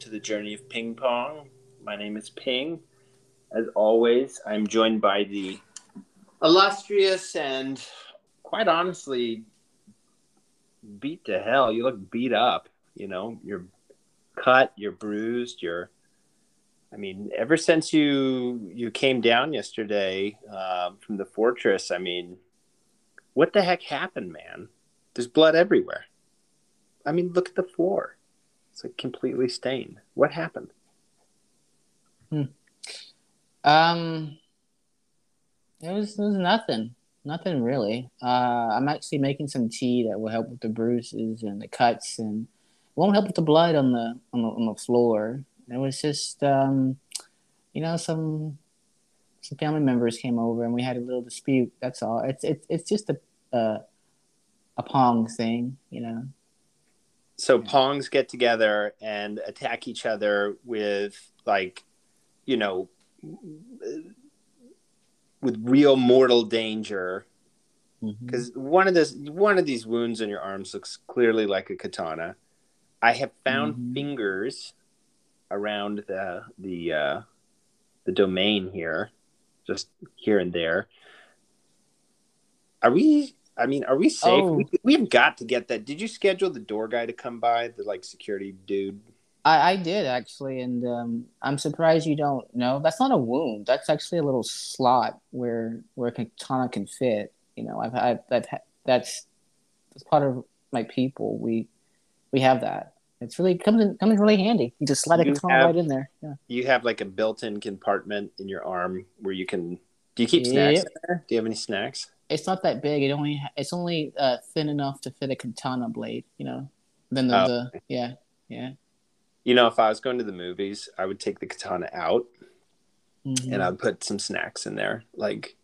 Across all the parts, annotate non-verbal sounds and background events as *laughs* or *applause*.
To the journey of ping pong. My name is Ping. As always, I'm joined by the illustrious and quite honestly beat to hell. You look beat up, you know, you're cut, you're bruised, you're I mean, ever since you you came down yesterday um, from the fortress, I mean, what the heck happened, man? There's blood everywhere. I mean, look at the floor. It's like completely stained. What happened? Hmm. Um, it was, it was nothing. Nothing really. Uh, I'm actually making some tea that will help with the bruises and the cuts, and won't help with the blood on the on the, on the floor. It was just, um, you know, some some family members came over and we had a little dispute. That's all. It's it's it's just a a, a pong thing, you know. So yeah. pongs get together and attack each other with like, you know, with real mortal danger. Because mm-hmm. one of this one of these wounds in your arms looks clearly like a katana. I have found mm-hmm. fingers around the the uh, the domain here, just here and there. Are we? I mean, are we safe? Oh. We, we've got to get that. Did you schedule the door guy to come by, the like security dude? I, I did actually, and um, I'm surprised you don't know. That's not a wound. That's actually a little slot where where a katana can fit. You know, I've had that. That's that's part of my people. We we have that. It's really comes in comes in really handy. You just slide a katana have, right in there. Yeah. You have like a built-in compartment in your arm where you can. Do you keep snacks yep. there? Do you have any snacks? It's not that big. It only it's only uh, thin enough to fit a katana blade. You know. Then the, oh. the yeah yeah. You know, if I was going to the movies, I would take the katana out, mm-hmm. and I'd put some snacks in there, like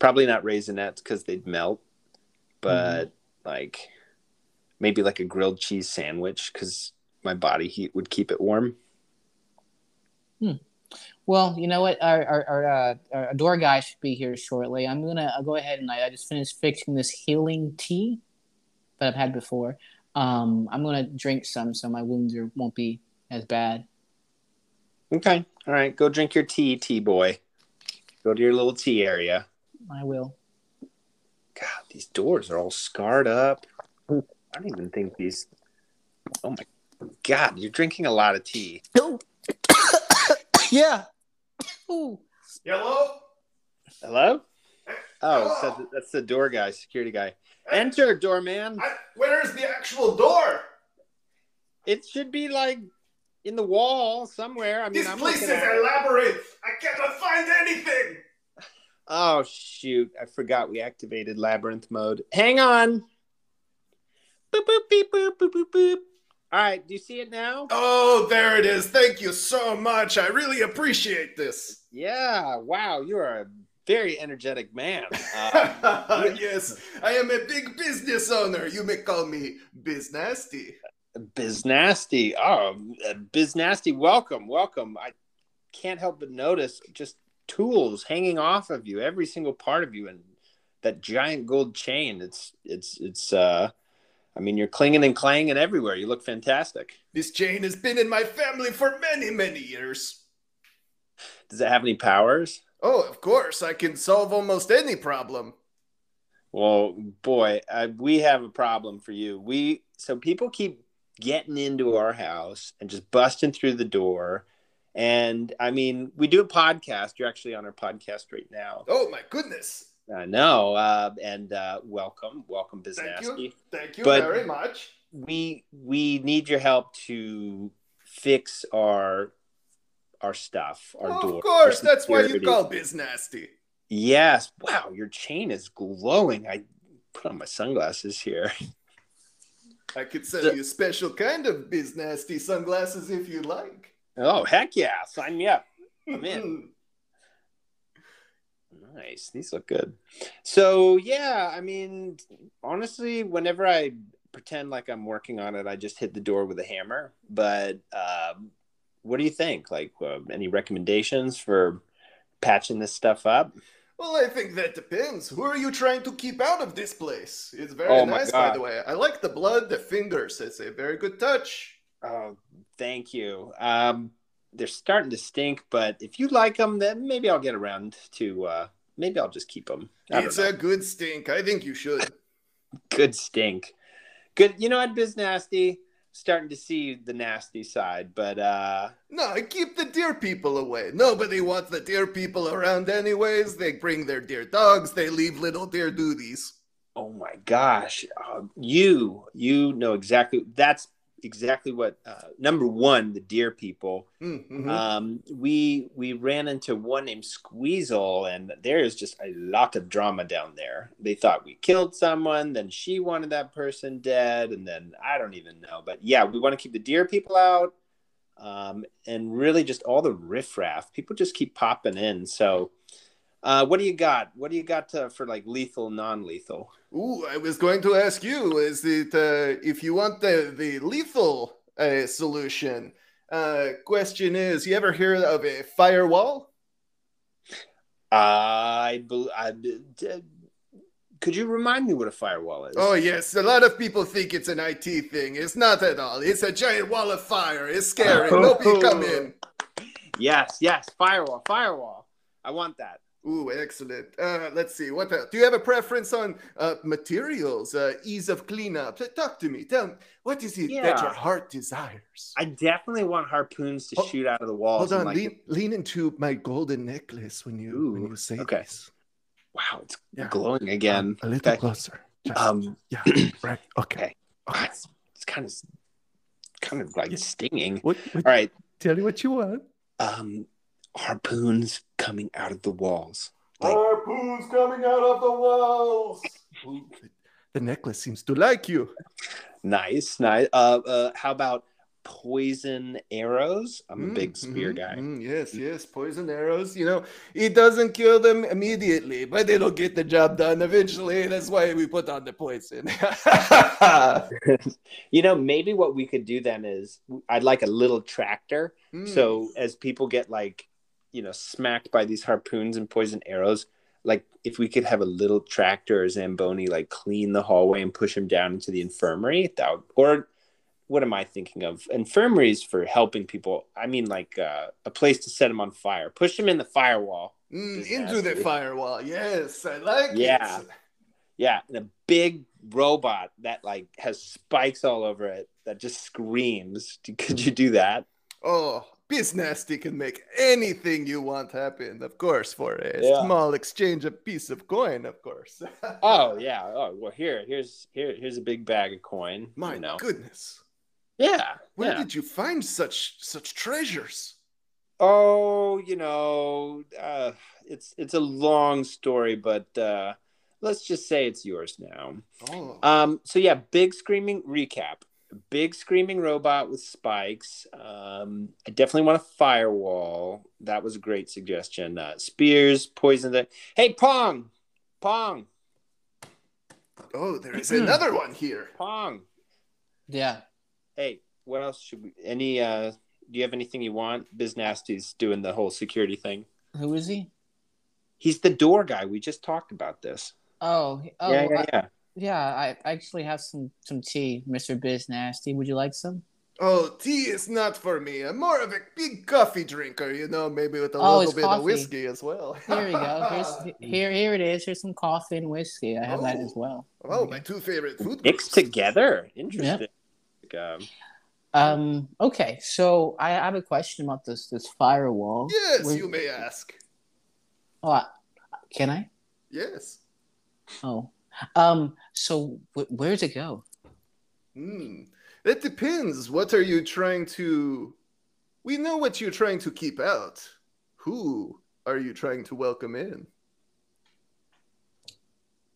probably not Raisinets because they'd melt, but mm-hmm. like maybe like a grilled cheese sandwich because my body heat would keep it warm. Hmm. Well, you know what? Our our, our, uh, our door guy should be here shortly. I'm gonna I'll go ahead and I, I just finished fixing this healing tea that I've had before. Um, I'm gonna drink some so my wounds are, won't be as bad. Okay. All right. Go drink your tea, tea boy. Go to your little tea area. I will. God, these doors are all scarred up. I don't even think these. Oh my god, you're drinking a lot of tea. Yeah. Ooh. Hello. Oh, hello. Oh, so that's the door guy, security guy. Enter, doorman. I, where's the actual door? It should be like in the wall somewhere. I mean, this I'm place is elaborate. I cannot find anything. Oh shoot! I forgot we activated labyrinth mode. Hang on. Boop, boop, beep, boop, boop, boop, boop. All right, do you see it now? Oh, there it is. Thank you so much. I really appreciate this. Yeah, wow, you are a very energetic man. *laughs* Uh, yes, I am a big business owner. You may call me Biz Nasty. Biz Nasty. Oh, Biz Nasty, welcome, welcome. I can't help but notice just tools hanging off of you, every single part of you, and that giant gold chain. It's it's it's uh I mean, you're clinging and clanging everywhere. You look fantastic. This chain has been in my family for many, many years. Does it have any powers? Oh, of course. I can solve almost any problem. Well, boy, uh, we have a problem for you. We so people keep getting into our house and just busting through the door. And I mean, we do a podcast. You're actually on our podcast right now. Oh my goodness. I know. Uh, and uh, welcome, welcome, Biz Nasty. Thank you, thank you but very much. We we need your help to fix our our stuff. Our door. Of course, that's why you call Biznasty. Yes. Wow, your chain is glowing. I put on my sunglasses here. I could sell so, you a special kind of Biznasty sunglasses if you like. Oh heck yeah! Sign me up. I'm in. *laughs* Nice. These look good. So yeah, I mean, honestly, whenever I pretend like I'm working on it, I just hit the door with a hammer. But um, what do you think? Like, uh, any recommendations for patching this stuff up? Well, I think that depends. Who are you trying to keep out of this place? It's very oh nice, by the way. I like the blood, the fingers. It's a very good touch. Oh, Thank you. Um, they're starting to stink, but if you like them, then maybe I'll get around to. Uh, maybe I'll just keep them. It's a good stink. I think you should. *laughs* Good stink. Good. You know what, Biz Nasty? Starting to see the nasty side, but uh No, I keep the deer people away. Nobody wants the deer people around, anyways. They bring their deer dogs. They leave little deer duties. oh my gosh, uh, you you know exactly. That's exactly what uh, number one, the deer people. Mm-hmm. Um, we we ran into one named Squeezle, and there is just a lot of drama down there. They thought we killed someone, then she wanted that person dead, and then I don't even know. But yeah, we want to keep the deer people out, um, and really just all the riffraff. People just keep popping in. So, uh, what do you got? What do you got to, for like lethal, non-lethal? Ooh, I was going to ask you: Is it uh, if you want the the lethal uh, solution? Uh, question is: You ever hear of a firewall? I, bel I could you remind me what a firewall is? Oh yes, a lot of people think it's an IT thing. It's not at all. It's a giant wall of fire. It's scary. *laughs* Nobody come in. Yes, yes, firewall, firewall. I want that. Ooh, excellent. Uh, let's see. What else? do you have a preference on uh, materials, uh, ease of cleanup? Talk to me. Tell me what is it that your heart desires? I definitely want harpoons to Oh, shoot out of the walls. Hold on, like, lean, lean into my golden necklace when you when you say okay. this. wow, it's Yeah. glowing again. A little Okay. closer. Just- Um, yeah, *clears throat* right. Okay. ah, it's, it's kind of, kind of like Yeah. stinging. What, what, All right, Tell me what you want. um, harpoons coming out of the walls. Like- Harpoons coming out of the walls. The necklace seems to like you. Nice, nice. Uh, uh, how about poison arrows? I'm a Mm, big spear mhm, guy. mm, yes, yes, poison arrows. You know, it doesn't kill them immediately, but it'll get the job done eventually. That's why we put on the poison. *laughs* *laughs* you know, maybe what we could do then is I'd like a little tractor. Mm. So as people get like, you know, smacked by these harpoons and poison arrows, like if we could have a little tractor or Zamboni like clean the hallway and push him down into the infirmary, that would, or what am I thinking of? Infirmaries for helping people. I mean, like uh, a place to set them on fire. Push them in the firewall. Mm, into the firewall. Yes, I like Yeah. it. Yeah, and a big robot that like has spikes all over it that just screams. *laughs* Could you do that? Oh, Biz Nasty can make anything you want happen, of course, for a Yeah. small exchange of piece of coin, of course. *laughs* Oh yeah. Oh well, here, here's here, here's a big bag of coin. My you know. goodness. Yeah. Where yeah. did you find such such treasures? Oh, you know, uh, it's it's a long story, but uh, let's just say it's yours now. Oh, Um, so yeah, big screaming recap. Big screaming robot with spikes. Um, I definitely want a firewall. That was a great suggestion. Uh, spears, poison. The hey, Pong, Pong, oh, there is *clears throat* another one here. Pong. Yeah. Hey, what else should we? Any? Uh, do you have anything you want? Biz Nasty's doing the whole security thing. Who is he? He's the door guy. We just talked about this. Oh, he- oh, yeah, yeah, I- yeah. yeah. I actually have some some tea, Mister Biz Nasty. Would you like some? Oh, tea is not for me. I'm more of a big coffee drinker, you know, maybe with a Oh, little it's bit of whiskey as well. Here we go. Here's *laughs* here here it is. Here's some coffee and whiskey. I have that as well. Oh, my two favorite food Mixed together. Interesting. Um, Um. Okay. So I have a question about this this firewall. Yes, Where- you may ask. Oh, I- can I? Yes. Oh. Um. So wh- where's it go? Hmm. That depends. What are you trying to. We know what you're trying to keep out. Who are you trying to welcome in?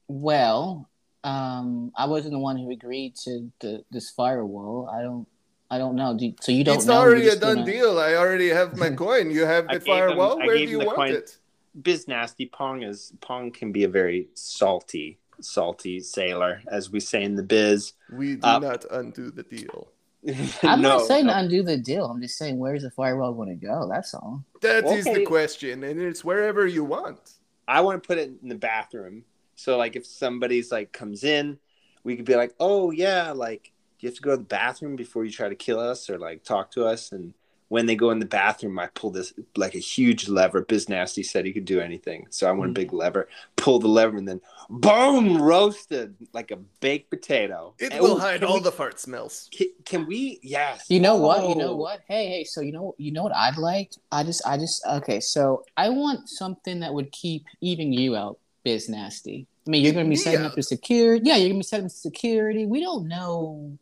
Well, um, I wasn't the one who agreed to the this firewall. I don't. I don't know. Do, so you don't it's know? Already a done gonna- deal. I already have my *laughs* coin. You have the gave him- firewall. I Where gave do you the want coin. it? Biz Nasty Pong is Pong can be a very salty, salty sailor, as we say in the biz. We do Uh, not undo the deal. *laughs* I'm No, not saying no. undo the deal. I'm just saying where's the firewall going to go? That's all. That is Okay. the question, and it's wherever you want. I want to put it in the bathroom. So like if somebody's like comes in, we could be like, "Oh yeah, like you have to go to the bathroom before you try to kill us or like talk to us?" And when they go in the bathroom, I pull this like a huge lever. Biz Nasty said he could do anything, so I want a mm-hmm. big lever. Pull the lever, and then boom, roasted like a baked potato. It And- will oh, hide all we- the fart smells. Can, can we? Yes. You know what? You know Oh. what? Hey, hey. So you know, you know what I'd like? I just, I just. Okay, so I want something that would keep even you out, biz nasty. I mean, you're going to be Me setting out? up the security. Yeah, you're going to be setting up security. We don't know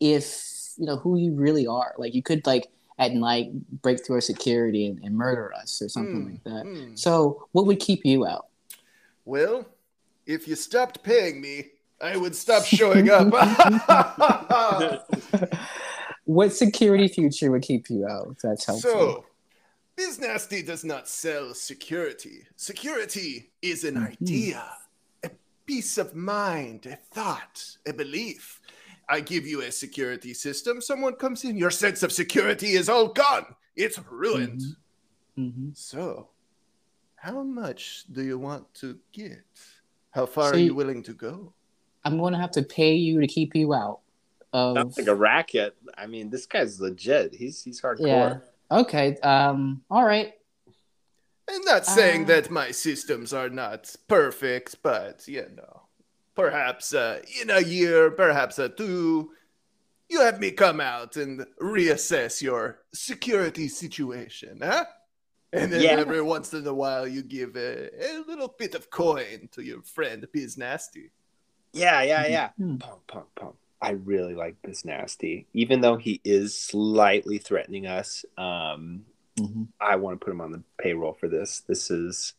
if you know who you really are. Like, you could like at night break through our security and, and murder us or something Hmm, like that. hmm. So, what would keep you out? Well, if you stopped paying me, I would stop showing up. *laughs* *laughs* what security future would keep you out? If that's helpful. so, Biz Nasty does not sell security. Security is an Mhm. idea, a peace of mind, a thought, a belief. I give you a security system, someone comes in, your sense of security is all gone. It's ruined. hmm So, how much do you want to get? How far So are you- you willing to go? I'm going to have to pay you to keep you out of. Sounds like a racket. I mean, this guy's legit. He's he's hardcore. Yeah. Okay. Um. All right. I'm not saying Uh, that my systems are not perfect, but you know, perhaps uh, in a year, perhaps a two, you have me come out and reassess your security situation, huh? And then Yeah. every once in a while, you give a, a little bit of coin to your friend Biz Nasty. Yeah, yeah, yeah. Hmm. Punk, punk, punk. I really like this nasty, even though he is slightly threatening us. Um, Mhm. I want to put him on the payroll for this. This is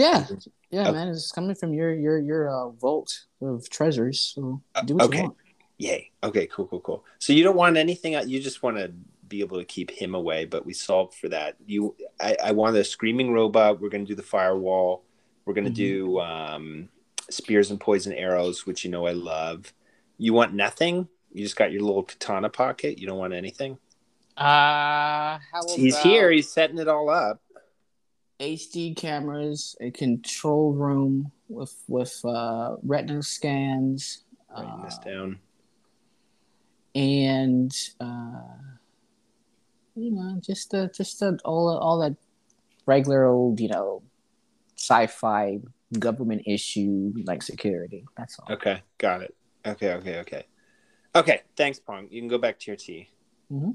Yeah. Yeah, Oh. man. It's coming from your your your uh, vault of treasures. So do what Uh, okay. you want. yay. Okay, cool, cool, cool. So you don't want anything. You just want to be able to keep him away. But we solved for that. You, I, I want a screaming robot. We're gonna do the firewall. We're gonna Mhm. do um, spears and poison arrows, which you know I love. You want nothing. You just got your little katana pocket. You don't want anything. Uh, how He's here. He's setting it all up. HD cameras, a control room with with uh, retina scans, Writing this uh, down. and uh, you know, just uh, just uh, all all that regular old you know, sci-fi government issue like security. That's all. Okay, got it. Okay, okay, okay. Okay, thanks, Pong. You can go back to your tea. Mhm.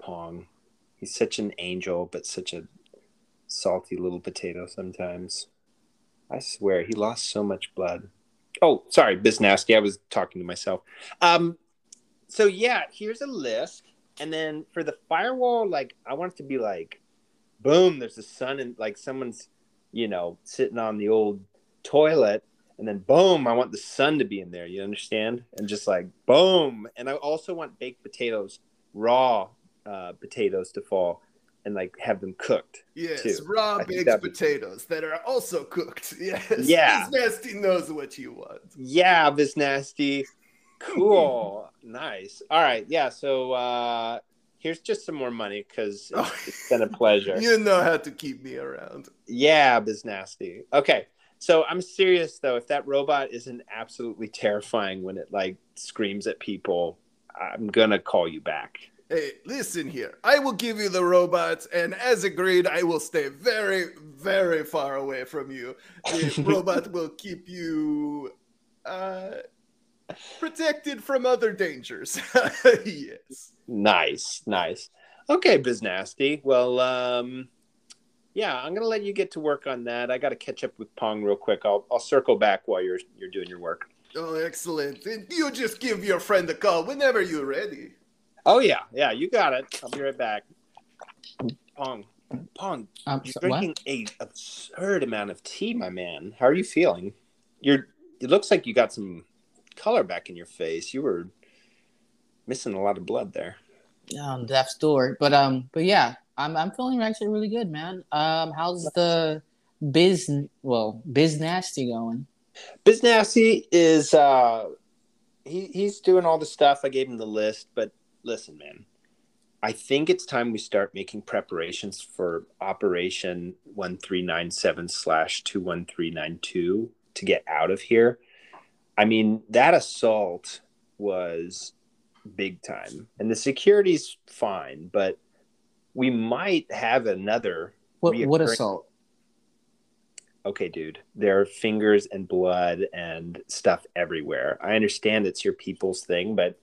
Pong. He's such an angel, but such a salty little potato sometimes. I swear, he lost so much blood. Oh, sorry, Biz Nasty. I was talking to myself. Um, so yeah, here's a list, and then for the firewall, like I want it to be like, boom, there's a sun, and like someone's, you know, sitting on the old toilet, and then boom, I want the sun to be in there. You understand? And just like boom, and I also want baked potatoes, raw uh, potatoes to fall, and like have them cooked. Yes, too. raw baked that'd be- potatoes that are also cooked. *laughs* Yes. Yeah. Biz Nasty knows what you want. Yeah, Biz Nasty. *laughs* Cool. nice. All right. Yeah. So uh here's just some more money because Oh. it's been a pleasure. *laughs* You know how to keep me around. Yeah, Biz Nasty. Okay. So I'm serious though. If that robot isn't absolutely terrifying when it like screams at people, I'm gonna call you back. Hey, listen here. I will give you the robots, and as agreed, I will stay very, very far away from you. The *laughs* robot will keep you uh, protected from other dangers. *laughs* yes. Nice, nice. Okay, Biz Nasty. Well, um, yeah, I'm gonna let you get to work on that. I got to catch up with Pong real quick. I'll I'll circle back while you're you're doing your work. Oh, excellent. And you just give your friend a call whenever you're ready. Oh yeah, yeah, you got it. I'll be right back. Pong, Pong, Um, you're so- drinking a absurd amount of tea, my man. How are you feeling? You're. It looks like you got some color back in your face. You were missing a lot of blood there. um, death's door. But um, but yeah, I'm I'm feeling actually really good, man. Um, how's the biz well biz nasty going? Biz Nasty is uh he he's doing all the stuff. I gave him the list, but listen, man. I think it's time we start making preparations for Operation one three nine seven slash two one three nine two to get out of here. I mean, that assault was big time, and the security's fine, but we might have another. What what assault? Okay, dude, there are fingers and blood and stuff everywhere. I understand it's your people's thing, but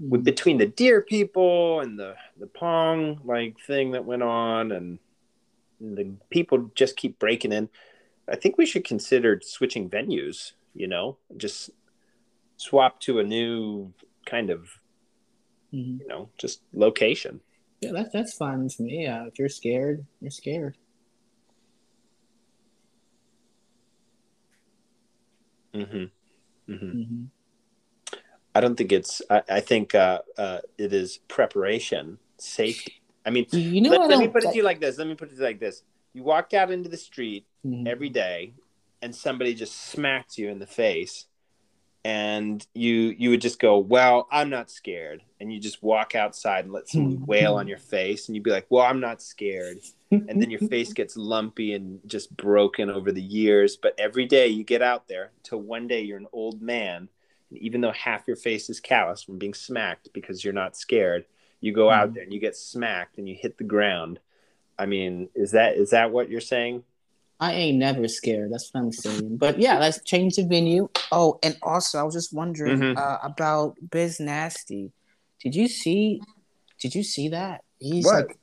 with, between the deer people and the the pong like thing that went on and the people just keep breaking in i think we should consider switching venues you know just swap to a new kind of Mhm. you know just location Yeah, that's that's fine with me. Yeah, if you're scared, you're scared. hmm hmm hmm i don't think it's i, I think uh, uh, it is preparation safety. I mean You know, let, let me put it to you like this let me put it like this. You walked out into the street Mhm. every day and somebody just smacked you in the face and you you would just go well i'm not scared. And you just walk outside and let someone wail on your face and you'd be like well i'm not scared. And then your *laughs* face gets lumpy and just broken over the years. But every day you get out there till one day you're an old man and even though half your face is calloused from being smacked because you're not scared you go out Mhm. there and you get smacked and you hit the ground i mean is that is that what you're saying I ain't never scared. That's what I'm saying. But yeah, let's change the venue. Oh, and also, I was just wondering Mhm. uh, about Biz Nasty. Did you see? Did you see that? He's What? like,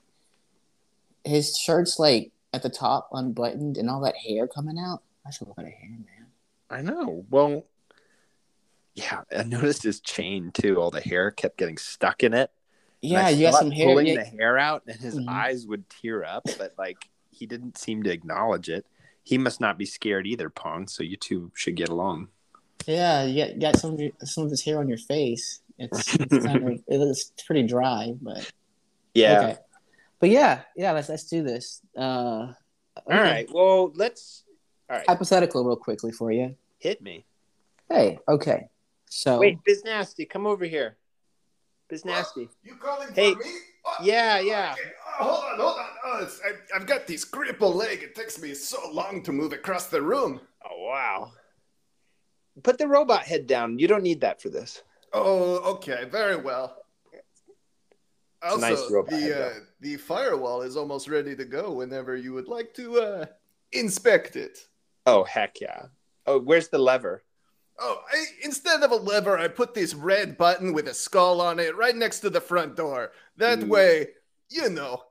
his shirt's like at the top unbuttoned, and all that hair coming out. I should look at a hair, man. I know. Well, yeah, I noticed his chain too. All the hair kept getting stuck in it. Yeah, you got some hair. Pulling Yeah, the hair out, and his Mhm. eyes would tear up, but like he didn't seem to acknowledge it. He must not be scared either, Pong. So you two should get along. yeah, you got, got some of your, some of his hair on your face. It's, it's kind of *laughs* it looks pretty dry, but Yeah. okay. But yeah, yeah, let's let's do this. Uh, All right. Well, let's. All right. Hypothetical, real quickly for you. Hit me. Hey, okay. So Wait, Biz Nasty, come over here. Biz Nasty. You calling Hey, for me? Oh, Yeah, yeah. okay. Oh, hold on, hold on. Oh, it's, I, I've got this crippled leg. It takes me so long to move across the room. Oh wow. Put the robot head down. You don't need that for this. Oh, okay, very well. a Also, nice robot head, the uh, the firewall is almost ready to go whenever you would like to uh, inspect it. Oh heck yeah. Oh, where's the lever? Oh, I, instead of a lever, I put this red button with a skull on it right next to the front door. That Ooh. way, you know.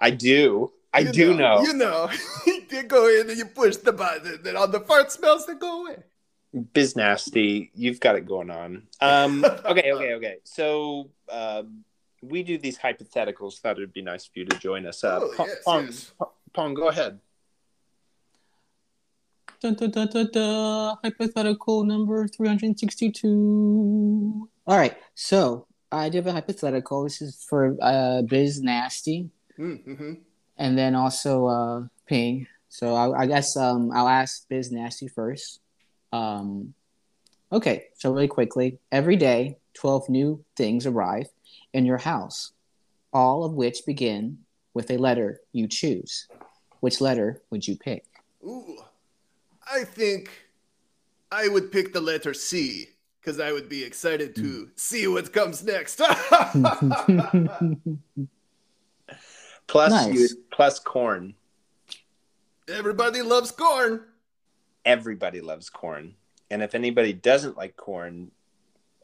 I do. I you do know. You know. *laughs* you go in and you push the button, and all the fart smells that go away. Biz nasty, you've got it going on. Um, okay, okay, okay. So um, we do these hypotheticals. Thought it'd be nice for you to join us. Uh, Oh, Pong, yes, Pong, yes. Pong, go ahead. Dun, dun, dun, dun, dun. hypothetical number 362. All right, so I do have a hypothetical. This is for uh, Biz Nasty Mm-hmm. and then also uh, Ping. So I, I guess um, I'll ask Biz Nasty first. Um, okay, so really quickly, every day, 12 new things arrive in your house, all of which begin with a letter you choose. Which letter would you pick? Ooh, I think I would pick the letter C because I would be excited to see what comes next. *laughs* Plus Nice. you plus corn. Everybody loves corn. Everybody loves corn. And if anybody doesn't like corn,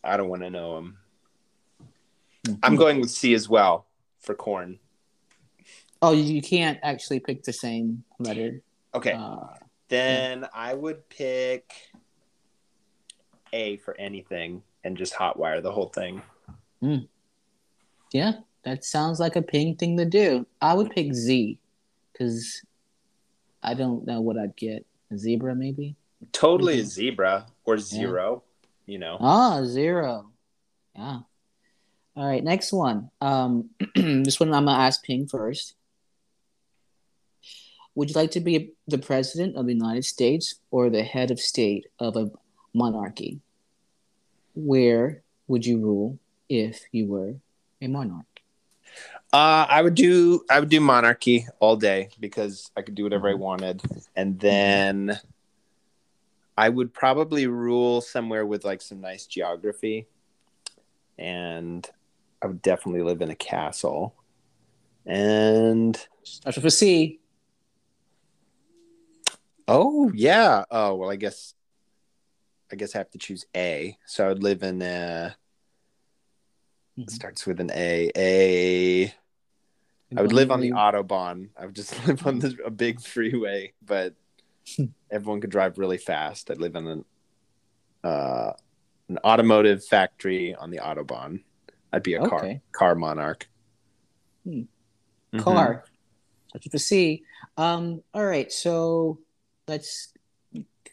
I don't want to know them. I'm going with C as well for corn. Oh, you can't actually pick the same letter. Okay. Uh, Then I would pick A for anything and just hotwire the whole thing. yeah, that sounds like a ping thing to do. I would pick Z because I don't know what I'd get. A zebra, maybe? Totally Mhm. a zebra or zero, you know. Ah, zero. Yeah. All right, next one. Um, *clears throat* this one I'm gonna ask Ping first. Would you like to be the president of the United States or the head of state of a monarchy? Where would you rule if you were a monarch? Uh, I would do I would do monarchy all day because I could do whatever I wanted, and then I would probably rule somewhere with like some nice geography, and I would definitely live in a castle. And Starts with a C. oh yeah, oh well, I guess I guess I have to choose A. So I would live in a. It Mhm. starts with an A. A. I would live on the autobahn. I would just *laughs* live on this, a big freeway, but *laughs* everyone could drive really fast. I'd live in an uh, an automotive factory on the autobahn. I'd be a car Okay. car monarch. Hmm. Mhm. car. With a C. Um. All right. So let's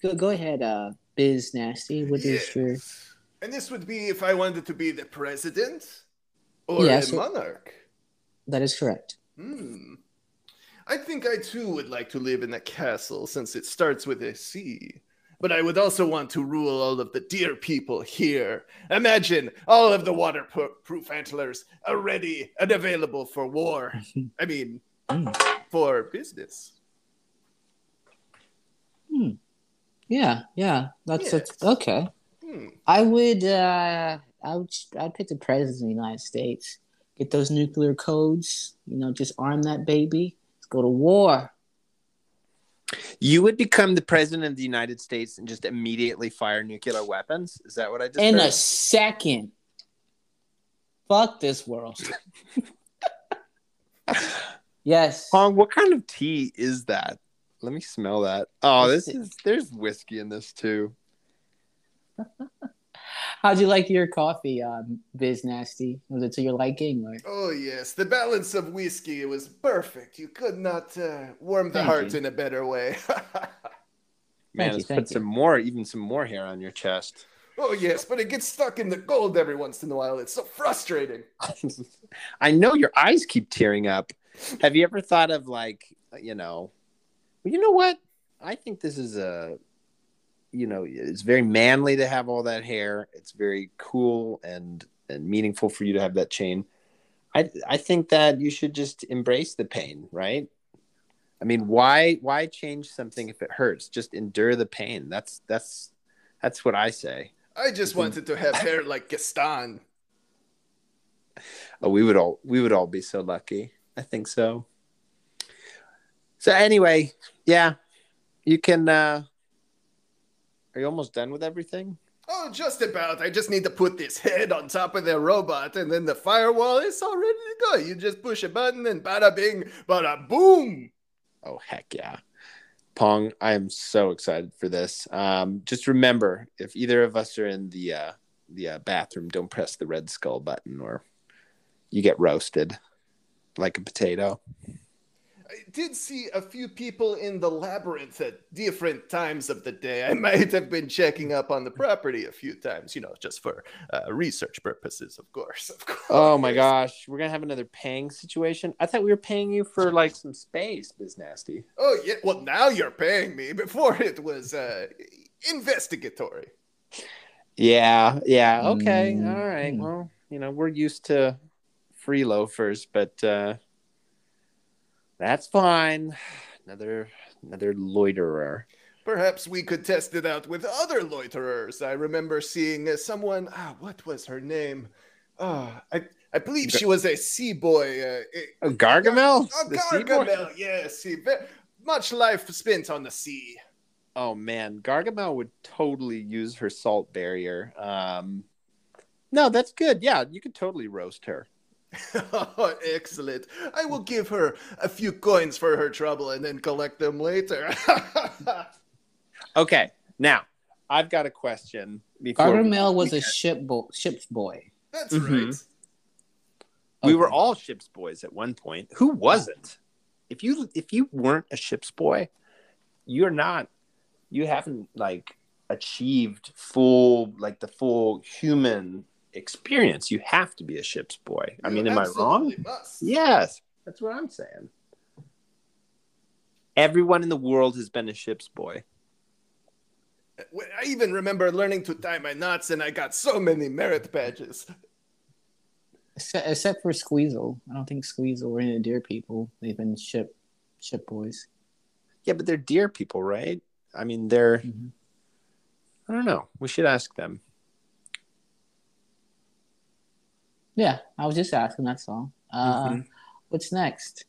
go. Go ahead. Uh, Biz Nasty. What is your? Yes. And this would be if I wanted to be the president or Yes. a monarch. That is correct. Hmm. I think I too would like to live in a castle since it starts with a C. But I would also want to rule all of the deer people here. Imagine all of the waterproof antlers are ready and available for war. *laughs* I mean, Hmm. for business. Yeah. Yeah. That's, that's Yes. okay. Hmm. I would. Uh, I would. I'd pick the president of the United States. Get those nuclear codes. You know, just arm that baby. Let's go to war. You would become the president of the United States and just immediately fire nuclear weapons. Is that what I just in heard? a second. Fuck this world. *laughs* yes. Pong, what kind of tea is that? Let me smell that. Oh, this is there's whiskey in this too. *laughs* How'd you like your coffee, um, Biz Nasty? Was it to your liking? Or? Oh, yes. The balance of whiskey it was perfect. You could not uh, warm the Thank heart you. in a better way. *laughs* Man, you, let's thank put some more, even some more hair on your chest. oh, yes, but it gets stuck in the gold every once in a while. It's so frustrating. *laughs* I know your eyes keep tearing up. Have you ever thought of like, you know, well, you know what? I think this is a, you know, it's very manly to have all that hair. It's very cool and and meaningful for you to have that chain. I I think that you should just embrace the pain, right? I mean, why why change something if it hurts? Just endure the pain. That's that's that's what I say. I just wanted to have hair like Gaston. Oh, we would all we would all be so lucky. I think so. So anyway, yeah, you can. uh Are you almost done with everything? Oh, just about. I just need to put this head on top of the robot, and then the firewall is all ready to go. You just push a button, and bada bing, bada boom. Oh heck yeah, Pong! I am so excited for this. Um, just remember, if either of us are in the uh, the uh, bathroom, don't press the red skull button, or you get roasted like a potato. I did see a few people in the labyrinth at different times of the day. I *laughs* might have been checking up on the property a few times, you know, just for uh, research purposes, of course. Of course. Oh my gosh, we're gonna have another paying situation. I thought we were paying you for like some space, Biz Nasty. Oh yeah. Well, now you're paying me. Before it was uh, investigatory. Yeah, yeah, okay, Mm, all right. Well, you know, we're used to free loafers, but uh that's fine. Another another loiterer. Perhaps we could test it out with other loiterers. I remember seeing uh, someone. Ah, what was her name? Ah, I I believe she was a sea boy. Uh, Oh, Gargamel? a sea boy? Gargamel, yes. He, much life spent on the sea. Oh man, Gargamel would totally use her salt barrier. Um No, that's good. Yeah, you could totally roast her. Oh, *laughs* excellent. I will give her a few coins for her trouble and then collect them later. *laughs* Okay, now I've got a question. before we- was a ship bo- ship's boy. That's Mhm. right. We were all ship's boys at one point. Who wasn't? If you if you weren't a ship's boy, you're not. You haven't like achieved full like the full human experience. You have to be a ship's boy. I You mean, am I wrong? must. Yes, that's what I'm saying. Everyone in the world has been a ship's boy. I even remember learning to tie my knots, and I got so many merit badges. Except, except for Squeezle. I don't think Squeezle or any of the deer people. They've been ship ship boys. Yeah, but they're deer people, right? I mean, they're Mhm. I don't know. We should ask them. Yeah, I was just asking. That's all. Uh, Mhm. What's next?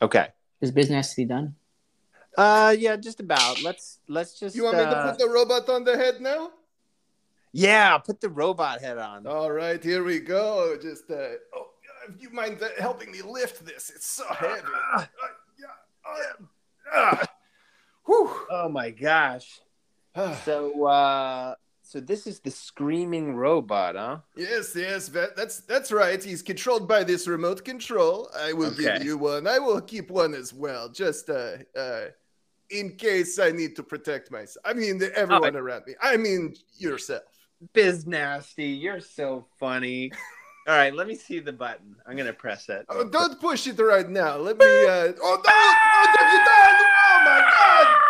Okay. Is business to be done? Uh, yeah, just about. Let's let's just. You want me to uh, put the robot on the head now? Yeah, put the robot head on. All right, here we go. Just, uh, oh, uh, you mind uh, helping me lift this? It's so heavy. Uh, yeah. Uh, ah. Whew. Oh my gosh. Ah. So uh so this is the screaming robot, huh? yes, yes, that, that's that's right. He's controlled by this remote control. I will give you one. I will keep one as well, just uh, uh, in case I need to protect myself. I mean, the, everyone around me. I mean, yourself. Biz nasty, you're so funny. All right, let me see the button. I'm gonna press it. Oh, don't push it right now. Let me. Uh, oh no! Oh,